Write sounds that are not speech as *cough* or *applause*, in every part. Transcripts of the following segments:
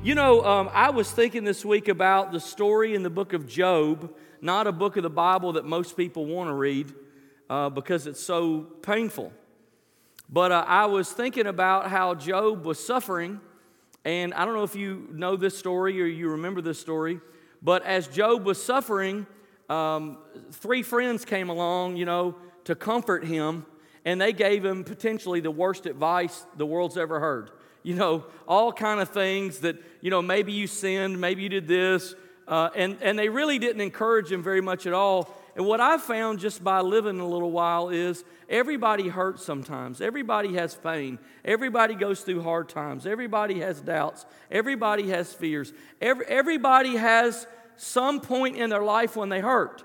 You know, um, I was thinking this week about the story in the book of Job, not a book of the Bible that most people want to read uh, because it's so painful. But uh, I was thinking about how Job was suffering, and I don't know if you know this story or you remember this story, but as Job was suffering, um, three friends came along, you know, to comfort him, and they gave him potentially the worst advice the world's ever heard. You know, all kind of things that, you know, maybe you sinned, maybe you did this, uh, and, and they really didn't encourage him very much at all. And what I've found just by living a little while is everybody hurts sometimes. Everybody has pain. Everybody goes through hard times. Everybody has doubts. Everybody has fears. Every, everybody has some point in their life when they hurt.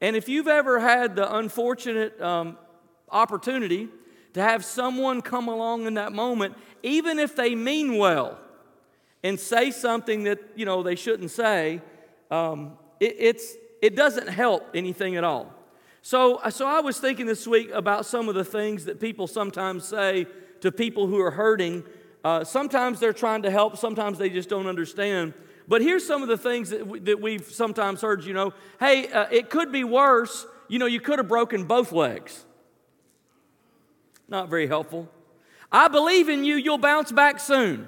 And if you've ever had the unfortunate um, opportunity to have someone come along in that moment, even if they mean well and say something that you know they shouldn't say, um, it, it's, it doesn't help anything at all. So, so I was thinking this week about some of the things that people sometimes say to people who are hurting. Uh, sometimes they're trying to help, sometimes they just don't understand. But here's some of the things that, we, that we've sometimes heard, you know, hey, uh, it could be worse. You know, you could have broken both legs. Not very helpful. I believe in you, you'll bounce back soon.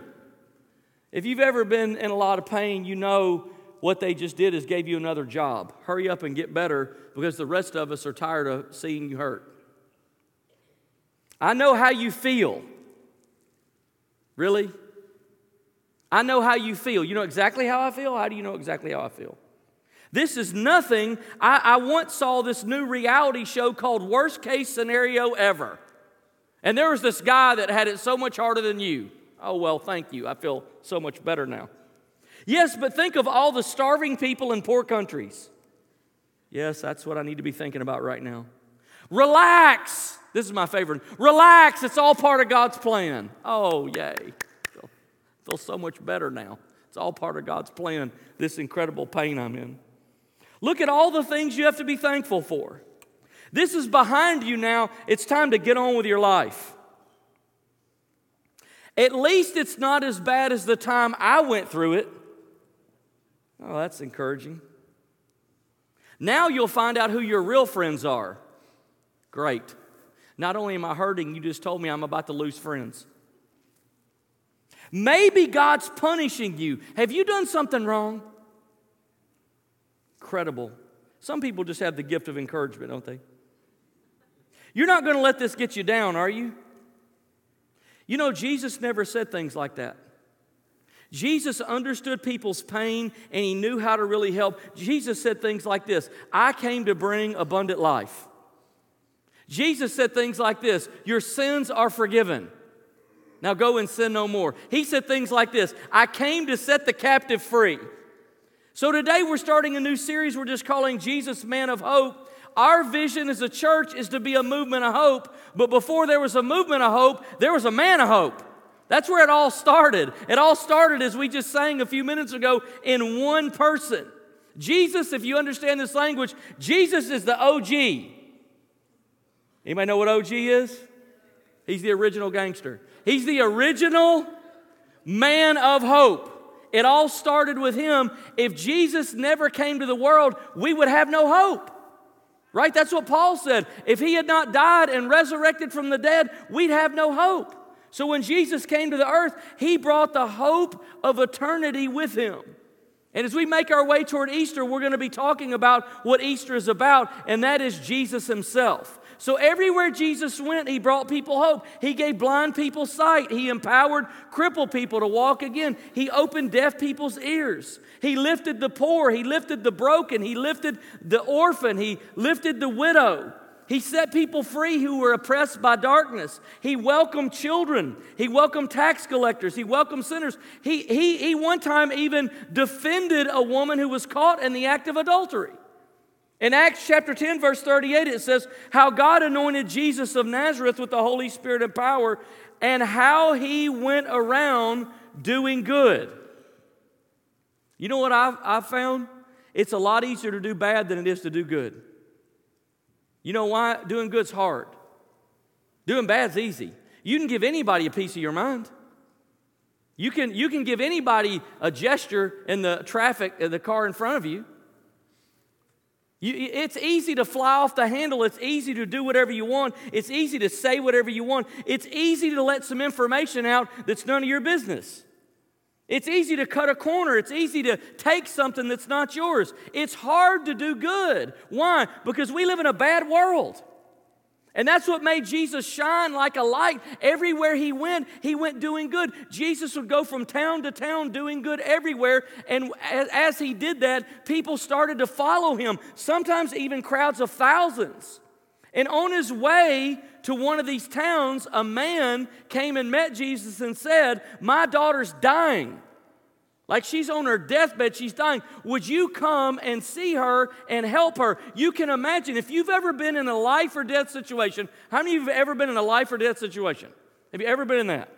If you've ever been in a lot of pain, you know what they just did is gave you another job. Hurry up and get better because the rest of us are tired of seeing you hurt. I know how you feel. Really? I know how you feel. You know exactly how I feel? How do you know exactly how I feel? This is nothing. I, I once saw this new reality show called Worst Case Scenario Ever. And there was this guy that had it so much harder than you. Oh, well, thank you. I feel so much better now. Yes, but think of all the starving people in poor countries. Yes, that's what I need to be thinking about right now. Relax. This is my favorite. Relax. It's all part of God's plan. Oh, yay. Feel, feel so much better now. It's all part of God's plan, this incredible pain I'm in. Look at all the things you have to be thankful for. This is behind you now. It's time to get on with your life. At least it's not as bad as the time I went through it. Oh, that's encouraging. Now you'll find out who your real friends are. Great. Not only am I hurting, you just told me I'm about to lose friends. Maybe God's punishing you. Have you done something wrong? Credible. Some people just have the gift of encouragement, don't they? You're not going to let this get you down, are you? You know, Jesus never said things like that. Jesus understood people's pain and he knew how to really help. Jesus said things like this I came to bring abundant life. Jesus said things like this Your sins are forgiven. Now go and sin no more. He said things like this I came to set the captive free. So today we're starting a new series we're just calling Jesus Man of Hope. Our vision as a church is to be a movement of hope, but before there was a movement of hope, there was a man of hope. That's where it all started. It all started, as we just sang a few minutes ago, in one person. Jesus, if you understand this language, Jesus is the OG. Anybody know what OG is? He's the original gangster. He's the original man of hope. It all started with him. If Jesus never came to the world, we would have no hope. Right? That's what Paul said. If he had not died and resurrected from the dead, we'd have no hope. So when Jesus came to the earth, he brought the hope of eternity with him. And as we make our way toward Easter, we're going to be talking about what Easter is about, and that is Jesus himself. So everywhere Jesus went, he brought people hope. He gave blind people sight. He empowered crippled people to walk again. He opened deaf people's ears. He lifted the poor. He lifted the broken. He lifted the orphan. He lifted the widow. He set people free who were oppressed by darkness. He welcomed children. He welcomed tax collectors. He welcomed sinners. He, he, he one time even defended a woman who was caught in the act of adultery. In Acts chapter 10, verse 38, it says, How God anointed Jesus of Nazareth with the Holy Spirit and power, and how he went around doing good. You know what I've, I've found? It's a lot easier to do bad than it is to do good. You know why? Doing good's hard. Doing bad's easy. You can give anybody a piece of your mind. You can, you can give anybody a gesture in the traffic, in the car in front of you. You. It's easy to fly off the handle. It's easy to do whatever you want. It's easy to say whatever you want. It's easy to let some information out that's none of your business. It's easy to cut a corner. It's easy to take something that's not yours. It's hard to do good. Why? Because we live in a bad world. And that's what made Jesus shine like a light. Everywhere he went, he went doing good. Jesus would go from town to town doing good everywhere. And as he did that, people started to follow him, sometimes even crowds of thousands. And on his way to one of these towns, a man came and met Jesus and said, My daughter's dying. Like she's on her deathbed, she's dying. Would you come and see her and help her? You can imagine if you've ever been in a life or death situation, how many of you have ever been in a life or death situation? Have you ever been in that?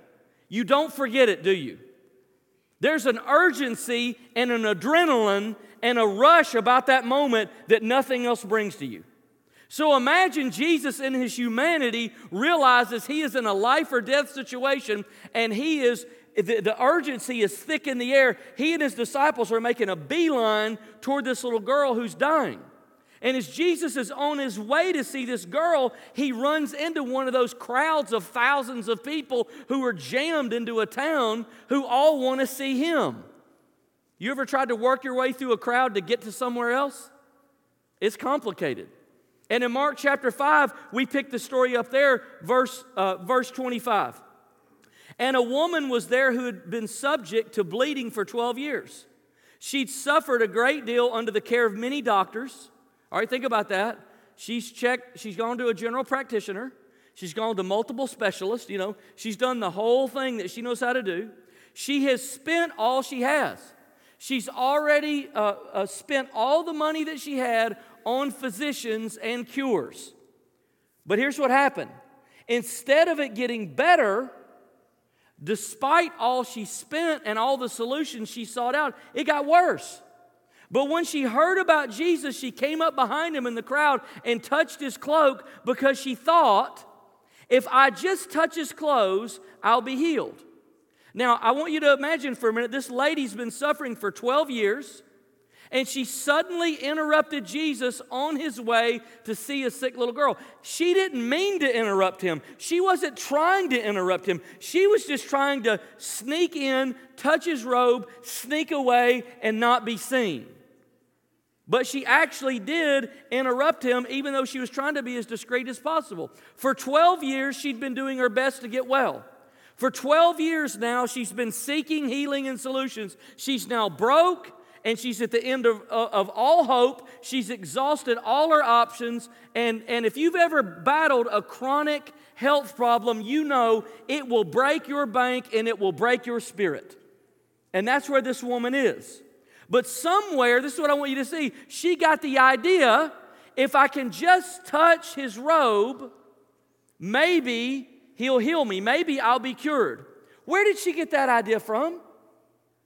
You don't forget it, do you? There's an urgency and an adrenaline and a rush about that moment that nothing else brings to you. So imagine Jesus in his humanity realizes he is in a life or death situation and he is the, the urgency is thick in the air. He and his disciples are making a beeline toward this little girl who's dying. And as Jesus is on his way to see this girl, he runs into one of those crowds of thousands of people who are jammed into a town who all want to see him. You ever tried to work your way through a crowd to get to somewhere else? It's complicated. And in Mark chapter 5, we pick the story up there, verse, uh, verse 25. And a woman was there who had been subject to bleeding for 12 years. She'd suffered a great deal under the care of many doctors. All right, think about that. She's checked, she's gone to a general practitioner. She's gone to multiple specialists, you know. She's done the whole thing that she knows how to do. She has spent all she has. She's already uh, uh, spent all the money that she had on physicians and cures. But here's what happened instead of it getting better, Despite all she spent and all the solutions she sought out, it got worse. But when she heard about Jesus, she came up behind him in the crowd and touched his cloak because she thought, if I just touch his clothes, I'll be healed. Now, I want you to imagine for a minute this lady's been suffering for 12 years and she suddenly interrupted Jesus on his way to see a sick little girl. She didn't mean to interrupt him. She wasn't trying to interrupt him. She was just trying to sneak in, touch his robe, sneak away, and not be seen. But she actually did interrupt him, even though she was trying to be as discreet as possible. For 12 years, she'd been doing her best to get well. For 12 years now, she's been seeking healing and solutions. She's now broke and she's at the end of, uh, of all hope. She's exhausted all her options. And, and if you've ever battled a chronic health problem, you know it will break your bank and it will break your spirit. And that's where this woman is. But somewhere, this is what I want you to see, she got the idea if I can just touch his robe, maybe he'll heal me. Maybe I'll be cured. Where did she get that idea from?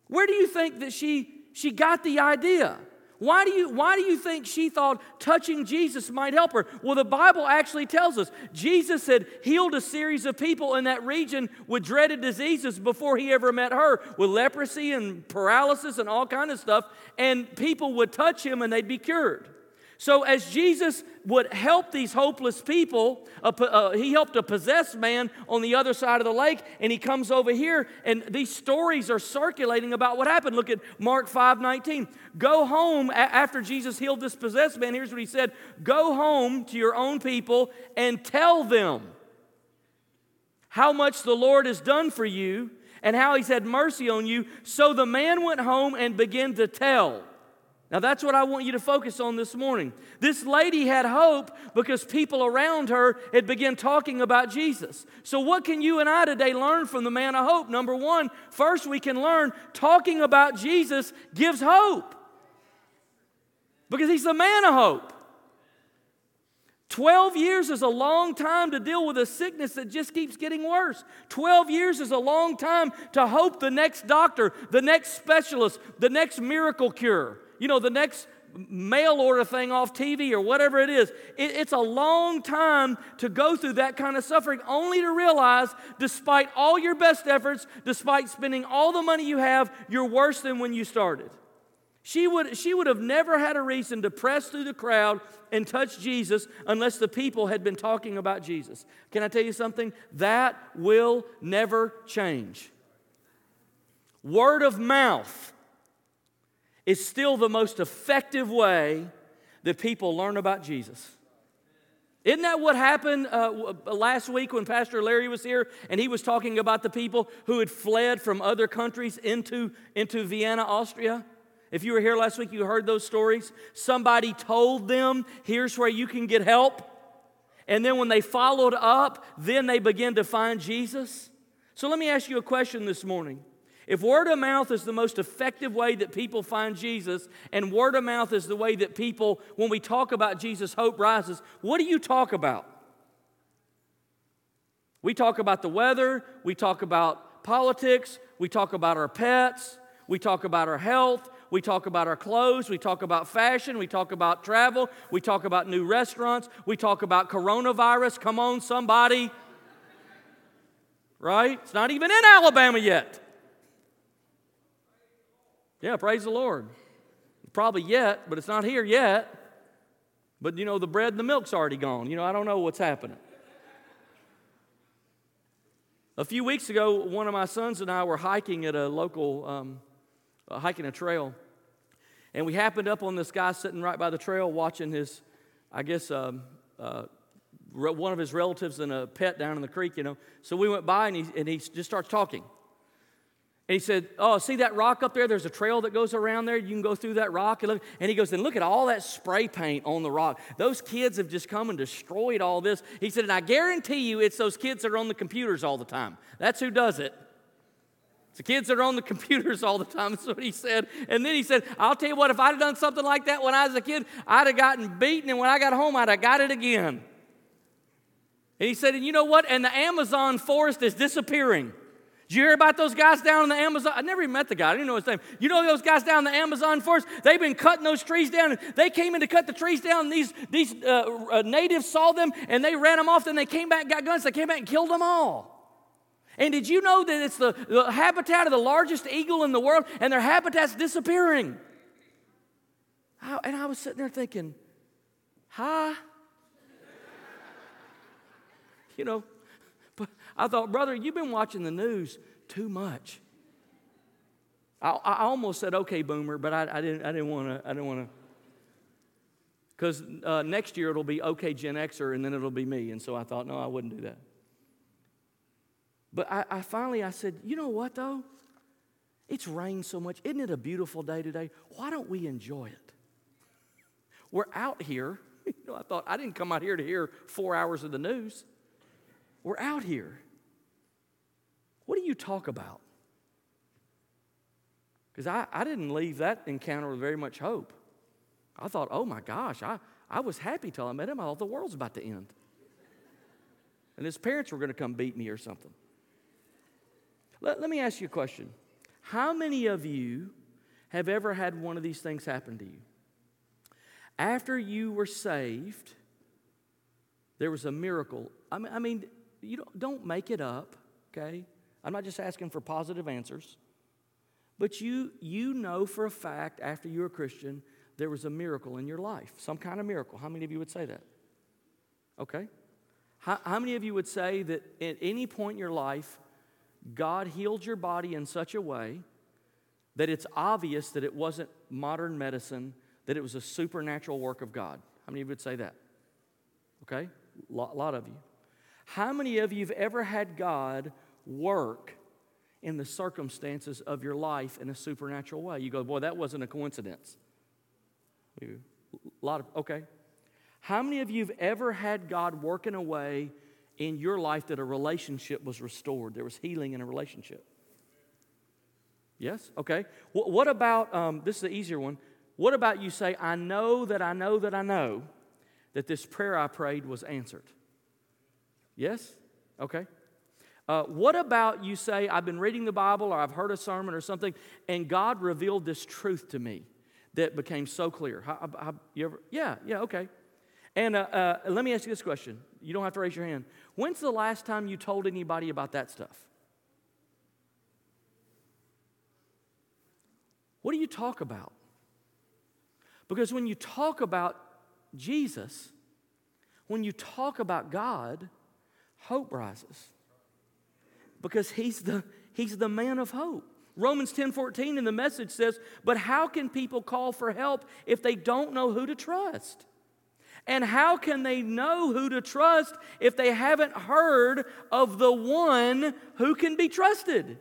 Where do you think that she she got the idea. Why do, you, why do you think she thought touching Jesus might help her? Well, the Bible actually tells us Jesus had healed a series of people in that region with dreaded diseases before he ever met her, with leprosy and paralysis and all kind of stuff. And people would touch him and they'd be cured. So, as Jesus would help these hopeless people, uh, uh, he helped a possessed man on the other side of the lake, and he comes over here, and these stories are circulating about what happened. Look at Mark 5 19. Go home a- after Jesus healed this possessed man. Here's what he said Go home to your own people and tell them how much the Lord has done for you and how he's had mercy on you. So the man went home and began to tell. Now, that's what I want you to focus on this morning. This lady had hope because people around her had begun talking about Jesus. So, what can you and I today learn from the man of hope? Number one, first we can learn talking about Jesus gives hope because he's the man of hope. 12 years is a long time to deal with a sickness that just keeps getting worse. 12 years is a long time to hope the next doctor, the next specialist, the next miracle cure you know, the next mail order thing off TV or whatever it is. It, it's a long time to go through that kind of suffering, only to realize, despite all your best efforts, despite spending all the money you have, you're worse than when you started. She would, she would have never had a reason to press through the crowd and touch Jesus unless the people had been talking about Jesus. Can I tell you something? That will never change. Word of mouth is still the most effective way that people learn about Jesus. Isn't that what happened uh, last week when Pastor Larry was here and he was talking about the people who had fled from other countries into, into Vienna, Austria? If you were here last week, you heard those stories. Somebody told them, here's where you can get help. And then when they followed up, then they began to find Jesus. So let me ask you a question this morning. If word of mouth is the most effective way that people find Jesus, and word of mouth is the way that people, when we talk about Jesus, hope rises, what do you talk about? We talk about the weather, we talk about politics, we talk about our pets, we talk about our health, we talk about our clothes. We talk about fashion. We talk about travel. We talk about new restaurants. We talk about coronavirus. Come on, somebody. Right? It's not even in Alabama yet. Yeah, praise the Lord. Probably yet, but it's not here yet. But you know, the bread and the milk's already gone. You know, I don't know what's happening. A few weeks ago, one of my sons and I were hiking at a local, um, uh, hiking a trail. And we happened up on this guy sitting right by the trail watching his, I guess, um, uh, one of his relatives and a pet down in the creek, you know. So we went by and he, and he just starts talking. And he said, Oh, see that rock up there? There's a trail that goes around there. You can go through that rock. And, look. and he goes, And look at all that spray paint on the rock. Those kids have just come and destroyed all this. He said, And I guarantee you it's those kids that are on the computers all the time. That's who does it. It's the kids that are on the *laughs* computers all the time. That's what he said. And then he said, I'll tell you what, if I'd have done something like that when I was a kid, I'd have gotten beaten, and when I got home, I'd have got it again. And he said, and you know what? And the Amazon forest is disappearing. Did you hear about those guys down in the Amazon? I never even met the guy. I didn't know his name. You know those guys down in the Amazon forest? They've been cutting those trees down. They came in to cut the trees down, these, these uh, uh, natives saw them, and they ran them off. Then they came back, got guns. They came back and killed them all. And did you know that it's the, the habitat of the largest eagle in the world and their habitat's disappearing? I, and I was sitting there thinking, hi. *laughs* you know, I thought, brother, you've been watching the news too much. I, I almost said, okay, boomer, but I, I didn't, I didn't want to, I didn't want to. Because uh, next year it'll be okay, Gen Xer, and then it'll be me. And so I thought, no, I wouldn't do that. But I, I finally I said, you know what though? It's rained so much. Isn't it a beautiful day today? Why don't we enjoy it? We're out here. *laughs* You know, I thought I didn't come out here to hear four hours of the news. We're out here. What do you talk about? Because I, I didn't leave that encounter with very much hope. I thought, oh my gosh, I, I was happy till I met him. I thought the world's about to end. And his parents were going to come beat me or something. Let, let me ask you a question. How many of you have ever had one of these things happen to you? After you were saved, there was a miracle. I mean, I mean you don't, don't make it up, okay? I'm not just asking for positive answers. But you, you know for a fact after you're a Christian, there was a miracle in your life, some kind of miracle. How many of you would say that? Okay. How, how many of you would say that at any point in your life, God healed your body in such a way that it's obvious that it wasn't modern medicine, that it was a supernatural work of God. How many of you would say that? Okay? A lot, lot of you. How many of you have ever had God work in the circumstances of your life in a supernatural way? You go, boy, that wasn't a coincidence. A lot of, okay. How many of you have ever had God work in a way in your life that a relationship was restored. There was healing in a relationship. Yes? Okay. What about, um, this is the easier one. What about you say, I know that I know that I know that this prayer I prayed was answered? Yes? Okay. Uh, what about you say, I've been reading the Bible or I've heard a sermon or something, and God revealed this truth to me that became so clear? How, how, you ever, yeah, yeah, okay. And uh, uh, let me ask you this question. You don't have to raise your hand. When's the last time you told anybody about that stuff? What do you talk about? Because when you talk about Jesus, when you talk about God, hope rises. Because he's the, he's the man of hope. Romans 10 14 in the message says, But how can people call for help if they don't know who to trust? And how can they know who to trust if they haven't heard of the one who can be trusted?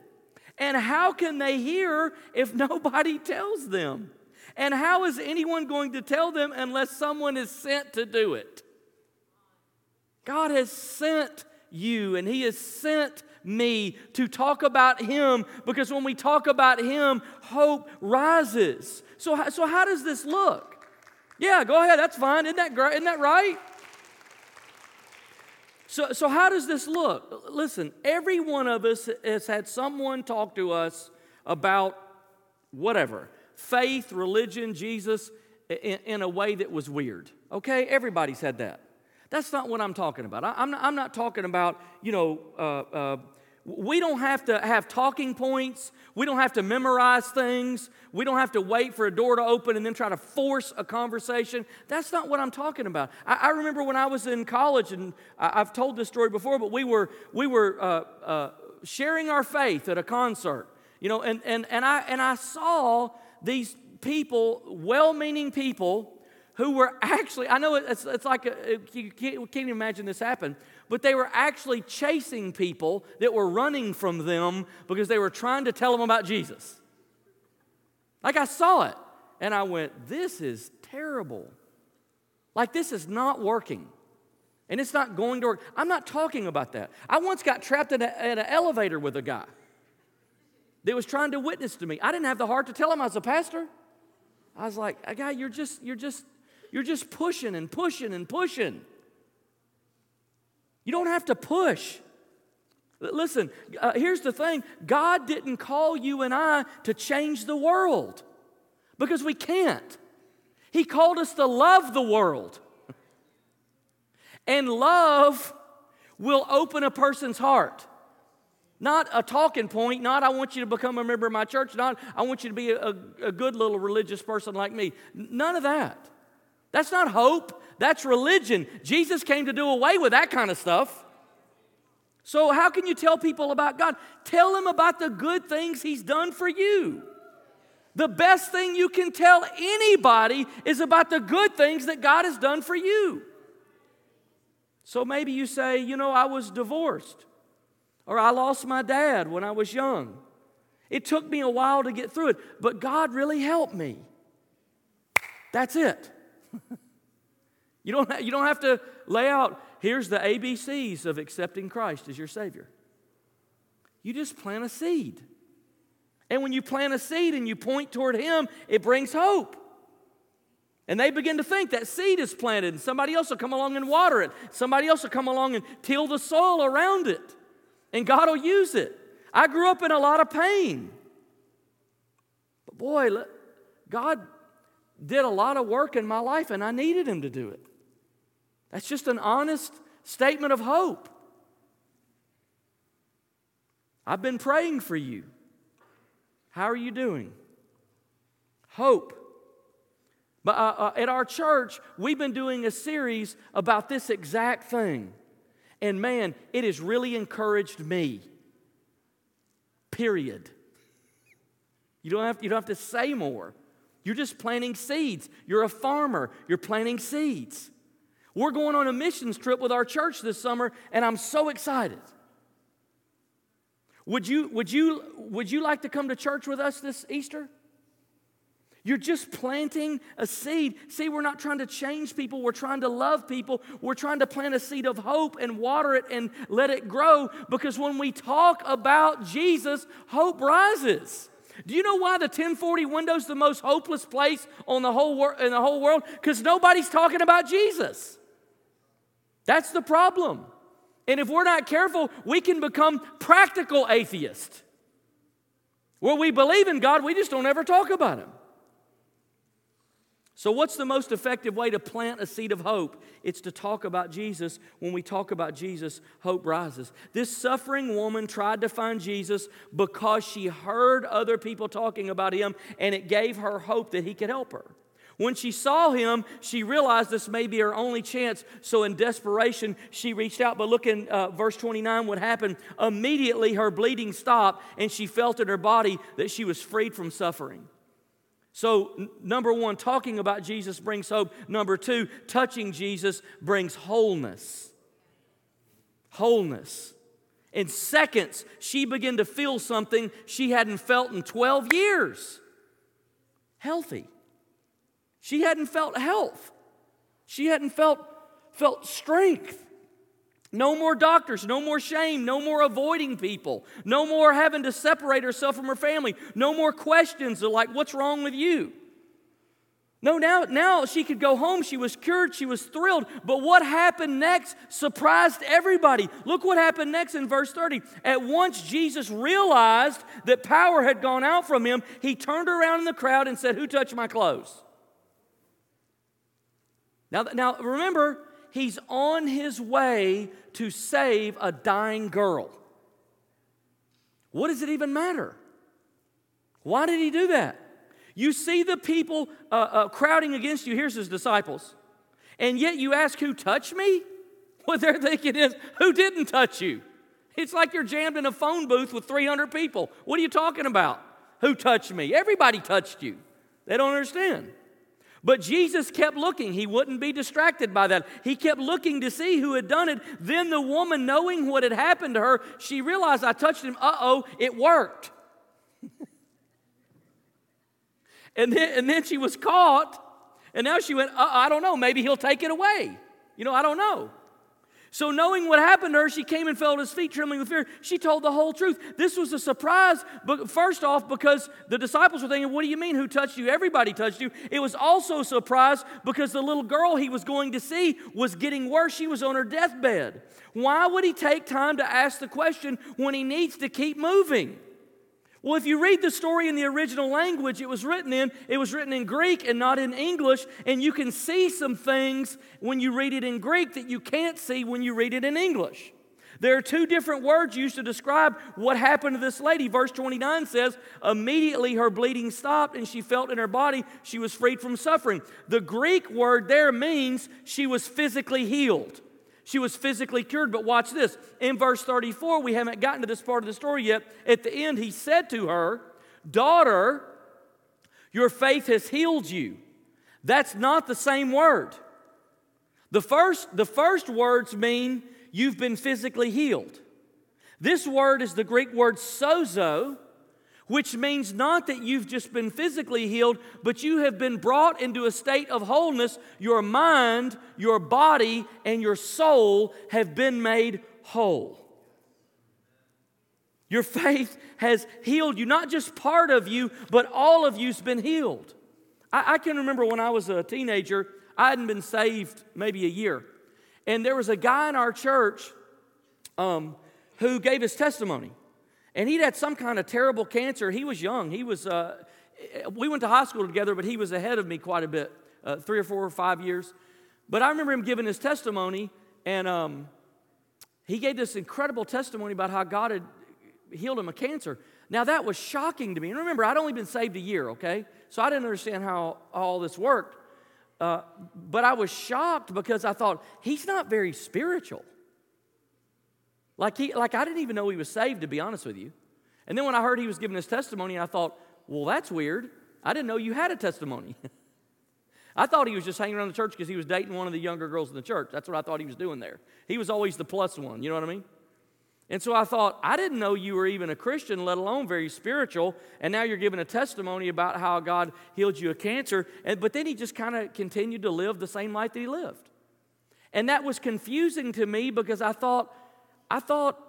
And how can they hear if *laughs* nobody tells them? And how is anyone going to tell them unless someone is sent to do it? God has sent you and He has sent me to talk about Him because when we talk about Him, hope rises. So, so how does this look? Yeah, go ahead, that's fine. Isn't that, great? Isn't that right? So, so, how does this look? Listen, every one of us has had someone talk to us about whatever faith, religion, Jesus in, in a way that was weird. Okay? Everybody's had that. That's not what I'm talking about. I, am not, I'm not talking about, you know, uh, uh, we don't have to have talking points. We don't have to memorize things. We don't have to wait for a door to open and then try to force a conversation. That's not what I'm talking about. I, I remember when I was in college, and I, have told this story before, but we were, we were uh, uh, sharing our faith at a concert, you know, and, and, and, I, and I saw these people, well meaning people, who were actually, I know it's, it's like, a, you can't, can't imagine this happen, but they were actually chasing people that were running from them because they were trying to tell them about Jesus. Like I saw it and I went, this is terrible. Like this is not working. And it's not going to work. I'm not talking about that. I once got trapped in, a, in an elevator with a guy that was trying to witness to me. I didn't have the heart to tell him I was a pastor. I was like, guy, you're just, you're just you're just pushing and pushing and pushing. You don't have to push. Listen, uh, here's the thing God didn't call you and I to change the world because we can't. He called us to love the world. And love will open a person's heart. Not a talking point, not I want you to become a member of my church, not I want you to be a, a good little religious person like me. None of that. That's not hope, that's religion. Jesus came to do away with that kind of stuff. So, how can you tell people about God? Tell them about the good things He's done for you. The best thing you can tell anybody is about the good things that God has done for you. So maybe you say, you know, I was divorced, or I lost my dad when I was young. It took me a while to get through it, but God really helped me. That's it *laughs* you, don't have, you don't have to lay out, here's the ABCs of accepting Christ as your Savior. You just plant a seed. And when you plant a seed and you point toward Him, it brings hope. And they begin to think that seed is planted, and somebody else will come along and water it. Somebody else will come along and till the soil around it, and God will use it. I grew up in a lot of pain. But boy, God did a lot of work in my life and I needed him to do it. That's just an honest statement of hope. I've been praying for you. How are you doing? Hope. But uh, uh, at our church, we've been doing a series about this exact thing. And man, it has really encouraged me. Period. You don't have, you don't have to say more. You're just planting seeds. You're a farmer, you're planting seeds. We're going on a missions trip with our church this summer, and I'm so excited. Would you, would you, would you like to come to church with us this Easter? You're just planting a seed. See, we're not trying to change people. We're trying to love people. We're trying to plant a seed of hope and water it and let it grow because when we talk about Jesus, hope rises. Do you know why the 1040 window is the most hopeless place on the whole wor- in the whole world? Because nobody's talking about Jesus. That's the problem. And if we're not careful, we can become practical atheists. Where we believe in God, we just don't ever talk about Him. So, what's the most effective way to plant a seed of hope? It's to talk about Jesus. When we talk about Jesus, hope rises. This suffering woman tried to find Jesus because she heard other people talking about him, and it gave her hope that he could help her. When she saw him, she realized this may be her only chance. So, in desperation, she reached out. But look in uh, verse 29 what happened. Immediately, her bleeding stopped, and she felt in her body that she was freed from suffering. So, n- number one, talking about Jesus brings hope. Number two, touching Jesus brings wholeness. Wholeness. In seconds, she began to feel something she hadn't felt in 12 years healthy. She hadn't felt health, she hadn't felt, felt strength. No more doctors, no more shame, no more avoiding people, no more having to separate herself from her family, no more questions like, What's wrong with you? No, now, now she could go home. She was cured. She was thrilled. But what happened next surprised everybody. Look what happened next in verse 30. At once Jesus realized that power had gone out from him. He turned around in the crowd and said, Who touched my clothes? Now, now remember, he's on his way to save a dying girl. What does it even matter? Why did he do that? You see the people uh, uh, crowding against you. Here's his disciples. And yet you ask, Who touched me? *laughs* What they're thinking is, Who didn't touch you? It's like you're jammed in a phone booth with 300 people. What are you talking about? Who touched me? Everybody touched you. They don't understand. But Jesus kept looking. He wouldn't be distracted by that. He kept looking to see who had done it. Then the woman, knowing what had happened to her, she realized, I touched him. Uh oh, it worked. *laughs* and, then, and then she was caught. And now she went, I don't know, maybe he'll take it away. You know, I don't know. So, knowing what happened to her, she came and fell at his feet, trembling with fear. She told the whole truth. This was a surprise, but first off, because the disciples were thinking, What do you mean, who touched you? Everybody touched you. It was also a surprise because the little girl he was going to see was getting worse. She was on her deathbed. Why would he take time to ask the question when he needs to keep moving? Well, if you read the story in the original language it was written in, it was written in Greek and not in English, and you can see some things when you read it in Greek that you can't see when you read it in English. There are two different words used to describe what happened to this lady. Verse 29 says, Immediately her bleeding stopped and she felt in her body she was freed from suffering. The Greek word there means she was physically healed. She was physically cured. But watch this. In verse 34, we haven't gotten to this part of the story yet. At the end, he said to her, Daughter, your faith has healed you. That's not the same word. The first, the first words mean you've been physically healed. This word is the Greek word sozo, which means not that you've just been physically healed, but you have been brought into a state of wholeness. Your mind, your body, and your soul have been made whole. Your faith has healed you. Not just part of you, but all of you's been healed. I, I can remember when I was a teenager, I hadn't been saved maybe a year. And there was a guy in our church um, who gave his testimony. And he'd had some kind of terrible cancer. He was young. He was, uh, we went to high school together, but he was ahead of me quite a bit, uh, three or four or five years. But I remember him giving his testimony, and um, he gave this incredible testimony about how God had healed him of cancer. Now, that was shocking to me. And remember, I'd only been saved a year, okay? So I didn't understand how all this worked. Uh, but I was shocked because I thought, he's not very spiritual. Like, he, like I didn't even know he was saved, to be honest with you. And then when I heard he was giving his testimony, I thought, well, that's weird. I didn't know you had a testimony. *laughs* I thought he was just hanging around the church because he was dating one of the younger girls in the church. That's what I thought he was doing there. He was always the plus one, you know what I mean? And so I thought, I didn't know you were even a Christian, let alone very spiritual, and now you're giving a testimony about how God healed you of cancer. And, but then he just kind of continued to live the same life that he lived. And that was confusing to me because I thought, I thought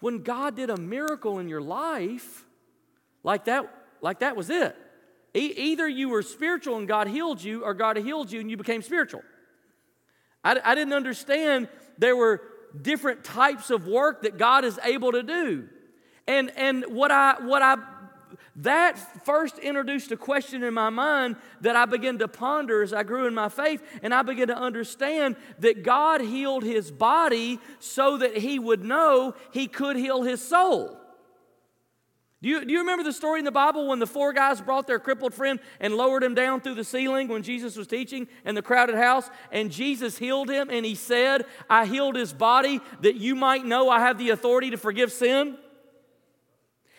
when God did a miracle in your life, like that, like that was it. E- either you were spiritual and God healed you, or God healed you and you became spiritual. I, I didn't understand there were different types of work that God is able to do. And, and what, I, what I that first introduced a question in my mind that I began to ponder as I grew in my faith, and I began to understand that God healed his body so that he would know he could heal his soul. Do you, do you remember the story in the Bible when the four guys brought their crippled friend and lowered him down through the ceiling when Jesus was teaching in the crowded house? And Jesus healed him, and he said, I healed his body that you might know I have the authority to forgive sin.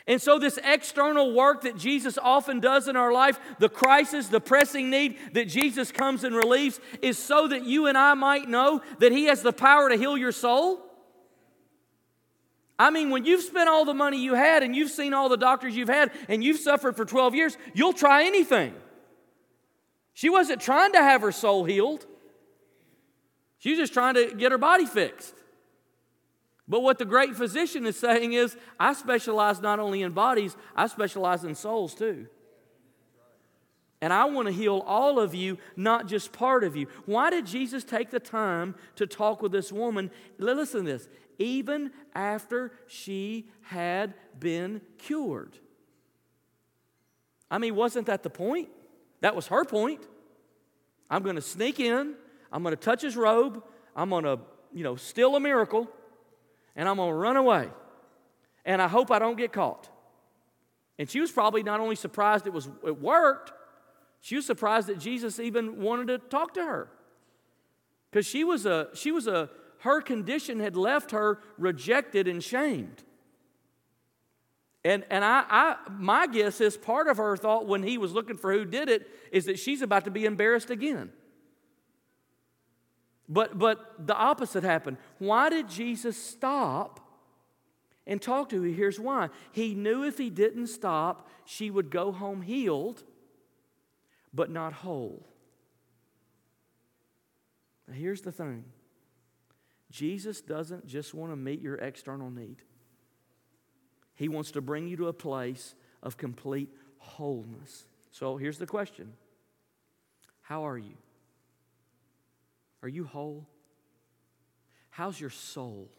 And so, this external work that Jesus often does in our life, the crisis, the pressing need that Jesus comes and relieves, is so that you and I might know that He has the power to heal your soul. I mean, when you've spent all the money you had and you've seen all the doctors you've had and you've suffered for 12 years, you'll try anything. She wasn't trying to have her soul healed, she was just trying to get her body fixed. But what the great physician is saying is, I specialize not only in bodies, I specialize in souls too. And I want to heal all of you, not just part of you. Why did Jesus take the time to talk with this woman? Listen to this even after she had been cured. I mean, wasn't that the point? That was her point. I'm going to sneak in, I'm going to touch his robe, I'm going to, you know, steal a miracle, and I'm going to run away. And I hope I don't get caught. And she was probably not only surprised it was it worked, she was surprised that Jesus even wanted to talk to her. Because she was a she was a her condition had left her rejected and shamed. And, and I, I, my guess is part of her thought when he was looking for who did it is that she's about to be embarrassed again. But, but the opposite happened. Why did Jesus stop and talk to her? Here's why. He knew if he didn't stop, she would go home healed, but not whole. Now, here's the thing Jesus doesn't just want to meet your external need, He wants to bring you to a place of complete wholeness. So here's the question How are you? Are you whole? How's your soul?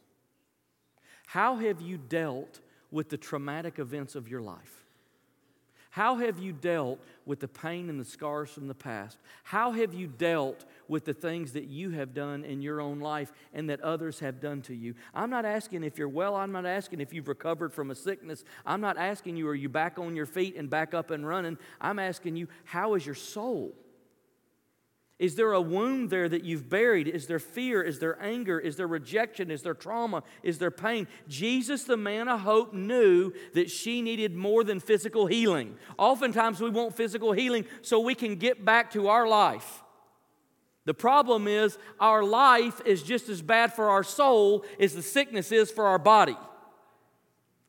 How have you dealt with the traumatic events of your life? How have you dealt with the pain and the scars from the past? How have you dealt with the things that you have done in your own life and that others have done to you? I'm not asking if you're well. I'm not asking if you've recovered from a sickness. I'm not asking you, are you back on your feet and back up and running? I'm asking you, how is your soul? Is there a wound there that you've buried? Is there fear? Is there anger? Is there rejection? Is there trauma? Is there pain? Jesus, the man of hope, knew that she needed more than physical healing. Oftentimes we want physical healing so we can get back to our life. The problem is, our life is just as bad for our soul as the sickness is for our body.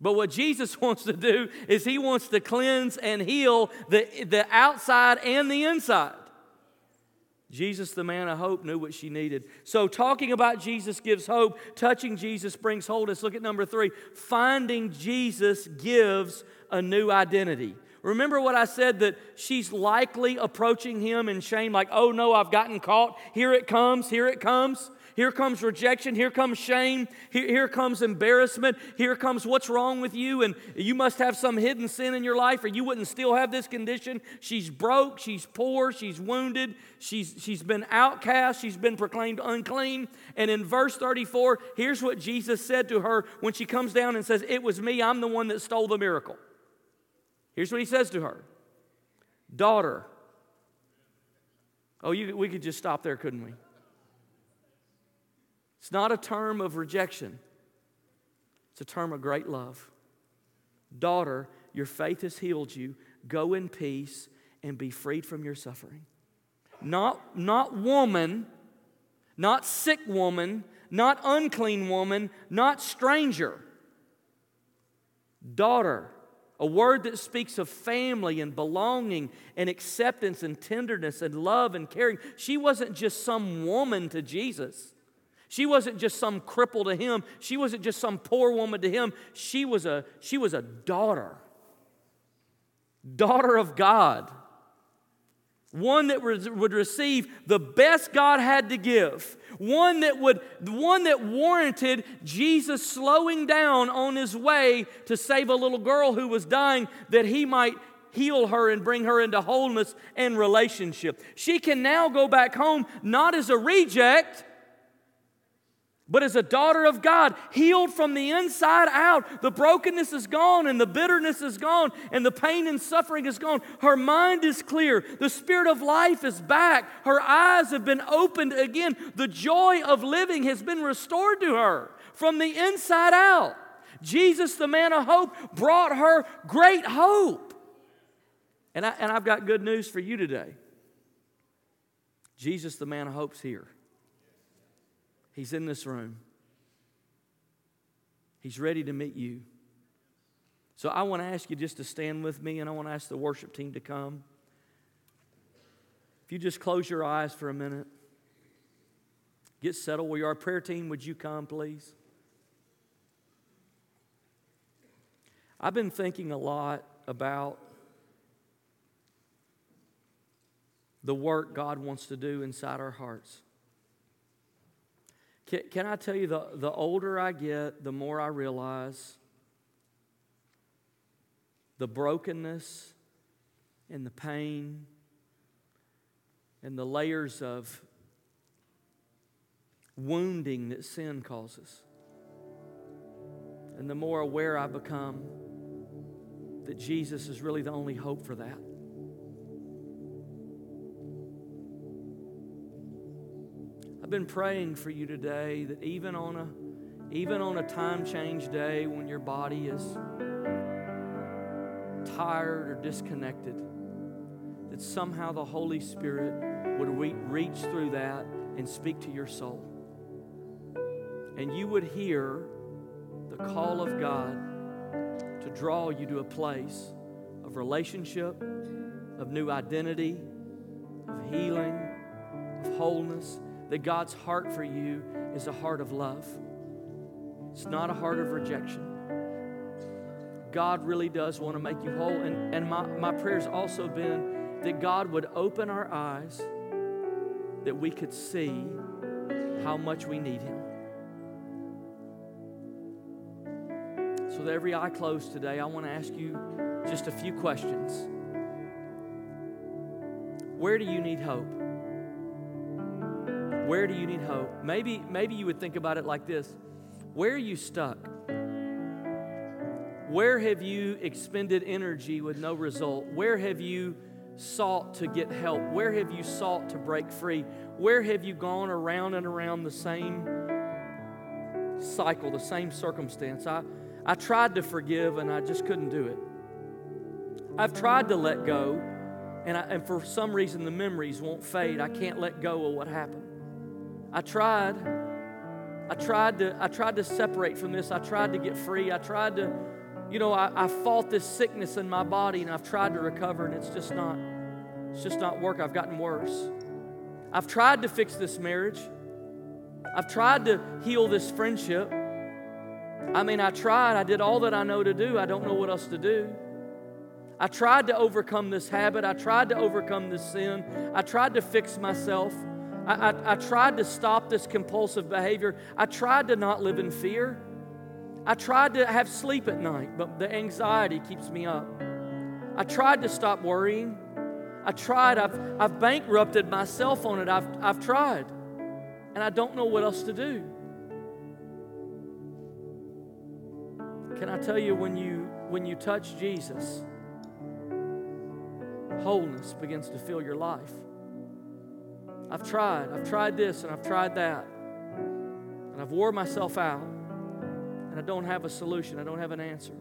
But what Jesus *laughs* wants to do is he wants to cleanse and heal the, the outside and the inside. Jesus, the man of hope, knew what she needed. So, talking about Jesus gives hope, touching Jesus brings wholeness. Look at number three finding Jesus gives a new identity. Remember what I said that she's likely approaching him in shame, like, oh no, I've gotten caught. Here it comes, here it comes. Here comes rejection. Here comes shame. Here, here comes embarrassment. Here comes what's wrong with you. And you must have some hidden sin in your life, or you wouldn't still have this condition. She's broke. She's poor. She's wounded. She's, she's been outcast. She's been proclaimed unclean. And in verse 34, here's what Jesus said to her when she comes down and says, It was me. I'm the one that stole the miracle. Here's what he says to her Daughter. Oh, you, we could just stop there, couldn't we? It's not a term of rejection, it's a term of great love. Daughter, your faith has healed you. Go in peace and be freed from your suffering. Not, not woman, not sick woman, not unclean woman, not stranger. Daughter, a word that speaks of family and belonging and acceptance and tenderness and love and caring. She wasn't just some woman to Jesus. She wasn't just some cripple to him. She wasn't just some poor woman to him. She was a, she was a daughter. Daughter of God. one that would receive the best God had to give, one that would one that warranted Jesus slowing down on his way to save a little girl who was dying that he might heal her and bring her into wholeness and relationship. She can now go back home not as a reject, but as a daughter of God, healed from the inside out, the brokenness is gone and the bitterness is gone and the pain and suffering is gone. Her mind is clear. The spirit of life is back. Her eyes have been opened again. The joy of living has been restored to her from the inside out. Jesus, the man of hope, brought her great hope. And, I, and I've got good news for you today. Jesus, the man of hope's here. He's in this room. He's ready to meet you. So I want to ask you just to stand with me, and I want to ask the worship team to come. If you just close your eyes for a minute, get settled where you are. Prayer team, would you come, please? I've been thinking a lot about the work God wants to do inside our hearts. Can, can I tell you, the, the older I get, the more I realize the brokenness and the pain and the layers of wounding that sin causes. And the more aware I become that Jesus is really the only hope for that. I've been praying for you today that even on a even on a time change day when your body is tired or disconnected, that somehow the Holy Spirit would re- reach through that and speak to your soul. And you would hear the call of God to draw you to a place of relationship, of new identity, of healing, of wholeness that God's heart for you is a heart of love. It's not a heart of rejection. God really does want to make you whole. And, and my, my prayer's also been that God would open our eyes that we could see how much we need Him. So, with every eye closed today, I want to ask you just a few questions. Where do you need hope? Where do you need hope? Maybe, maybe you would think about it like this Where are you stuck? Where have you expended energy with no result? Where have you sought to get help? Where have you sought to break free? Where have you gone around and around the same cycle, the same circumstance? I, I tried to forgive and I just couldn't do it. I've tried to let go, and, I, and for some reason the memories won't fade. I can't let go of what happened. I tried. I tried to, I tried to separate from this. I tried to get free. I tried to, you know, I, I fought this sickness in my body and I've tried to recover and it's just not, it's just not work. I've gotten worse. I've tried to fix this marriage. I've tried to heal this friendship. I mean, I tried. I did all that I know to do. I don't know what else to do. I tried to overcome this habit. I tried to overcome this sin. I tried to fix myself. I, I, I tried to stop this compulsive behavior. I tried to not live in fear. I tried to have sleep at night, but the anxiety keeps me up. I tried to stop worrying. I tried, I've, I've bankrupted myself on it. I've, I've tried. And I don't know what else to do. Can I tell you when you when you touch Jesus, wholeness begins to fill your life. I've tried. I've tried this and I've tried that. And I've wore myself out. And I don't have a solution. I don't have an answer.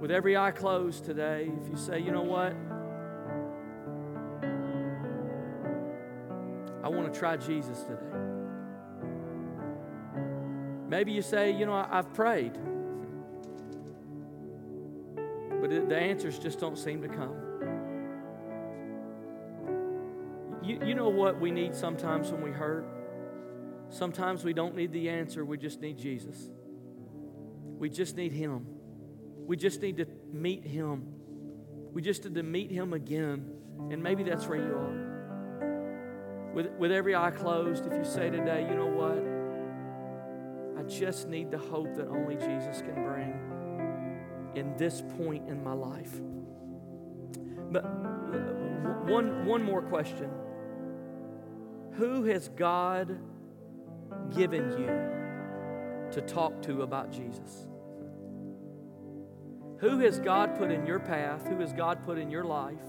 With every eye closed today, if you say, you know what? I want to try Jesus today. Maybe you say, you know, I've prayed, but the answers just don't seem to come. You, you know what we need sometimes when we hurt? Sometimes we don't need the answer, we just need Jesus. We just need Him. We just need to meet Him. We just need to meet Him again And maybe that's where you are. With, with every eye closed, if you say today, you know what? I just need the hope that only Jesus can bring in this point in my life. But uh, one, one more question Who has God given you to talk to about Jesus? Who has God put in your path? Who has God put in your life?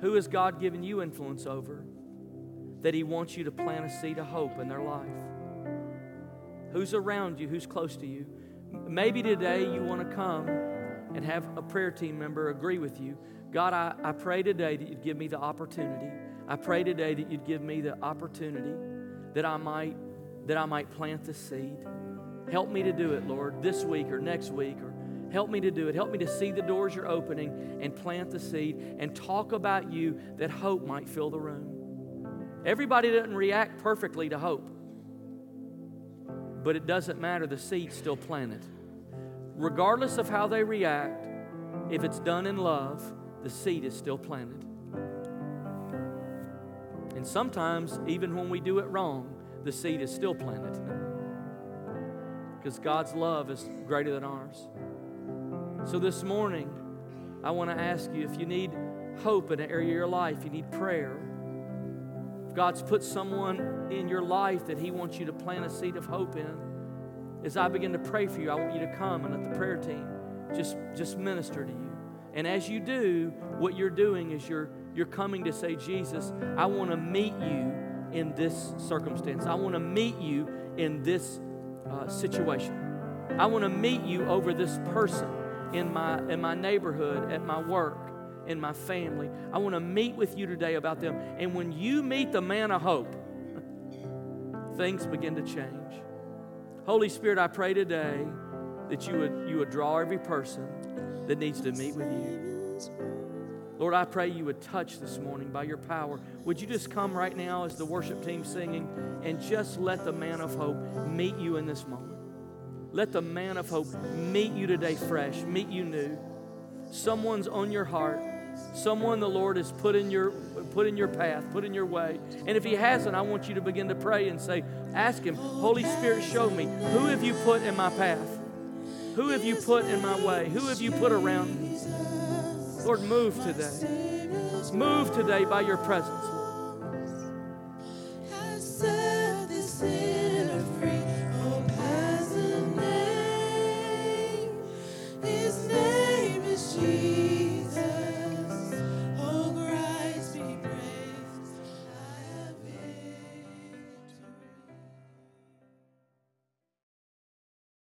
Who has God given you influence over that He wants you to plant a seed of hope in their life? Who's around you? Who's close to you? Maybe today you want to come and have a prayer team member agree with you. God, I, I pray today that you'd give me the opportunity. I pray today that you'd give me the opportunity that I might that I might plant the seed. Help me to do it, Lord, this week or next week or Help me to do it. Help me to see the doors you're opening and plant the seed and talk about you that hope might fill the room. Everybody doesn't react perfectly to hope, but it doesn't matter. The seed's still planted. Regardless of how they react, if it's done in love, the seed is still planted. And sometimes, even when we do it wrong, the seed is still planted. Because God's love is greater than ours. So this morning, I want to ask you if you need hope in an area of your life, you need prayer. If God's put someone in your life that He wants you to plant a seed of hope in, as I begin to pray for you, I want you to come and let the prayer team just, just minister to you. And as you do, what you're doing is you're, you're coming to say, Jesus, I want to meet you in this circumstance. I want to meet you in this uh, situation. I want to meet you over this person in my, in my neighborhood, at my work, in my family. I want to meet with you today about them. And when you meet the man of hope, *laughs* things begin to change. Holy Spirit, I pray today that you would, you would draw every person that needs to meet with you. Lord, I pray you would touch this morning by your power. Would you just come right now as the worship team singing and just let the man of hope meet you in this moment? Let the man of hope meet you today fresh, meet you new. Someone's on your heart. Someone the Lord has put in your put in your path, put in your way. And if he hasn't, I want you to begin to pray and say, ask him, Holy Spirit, show me who have you put in my path? Who have you put in my way? Who have you put around me? Lord, move today. Move today by your presence.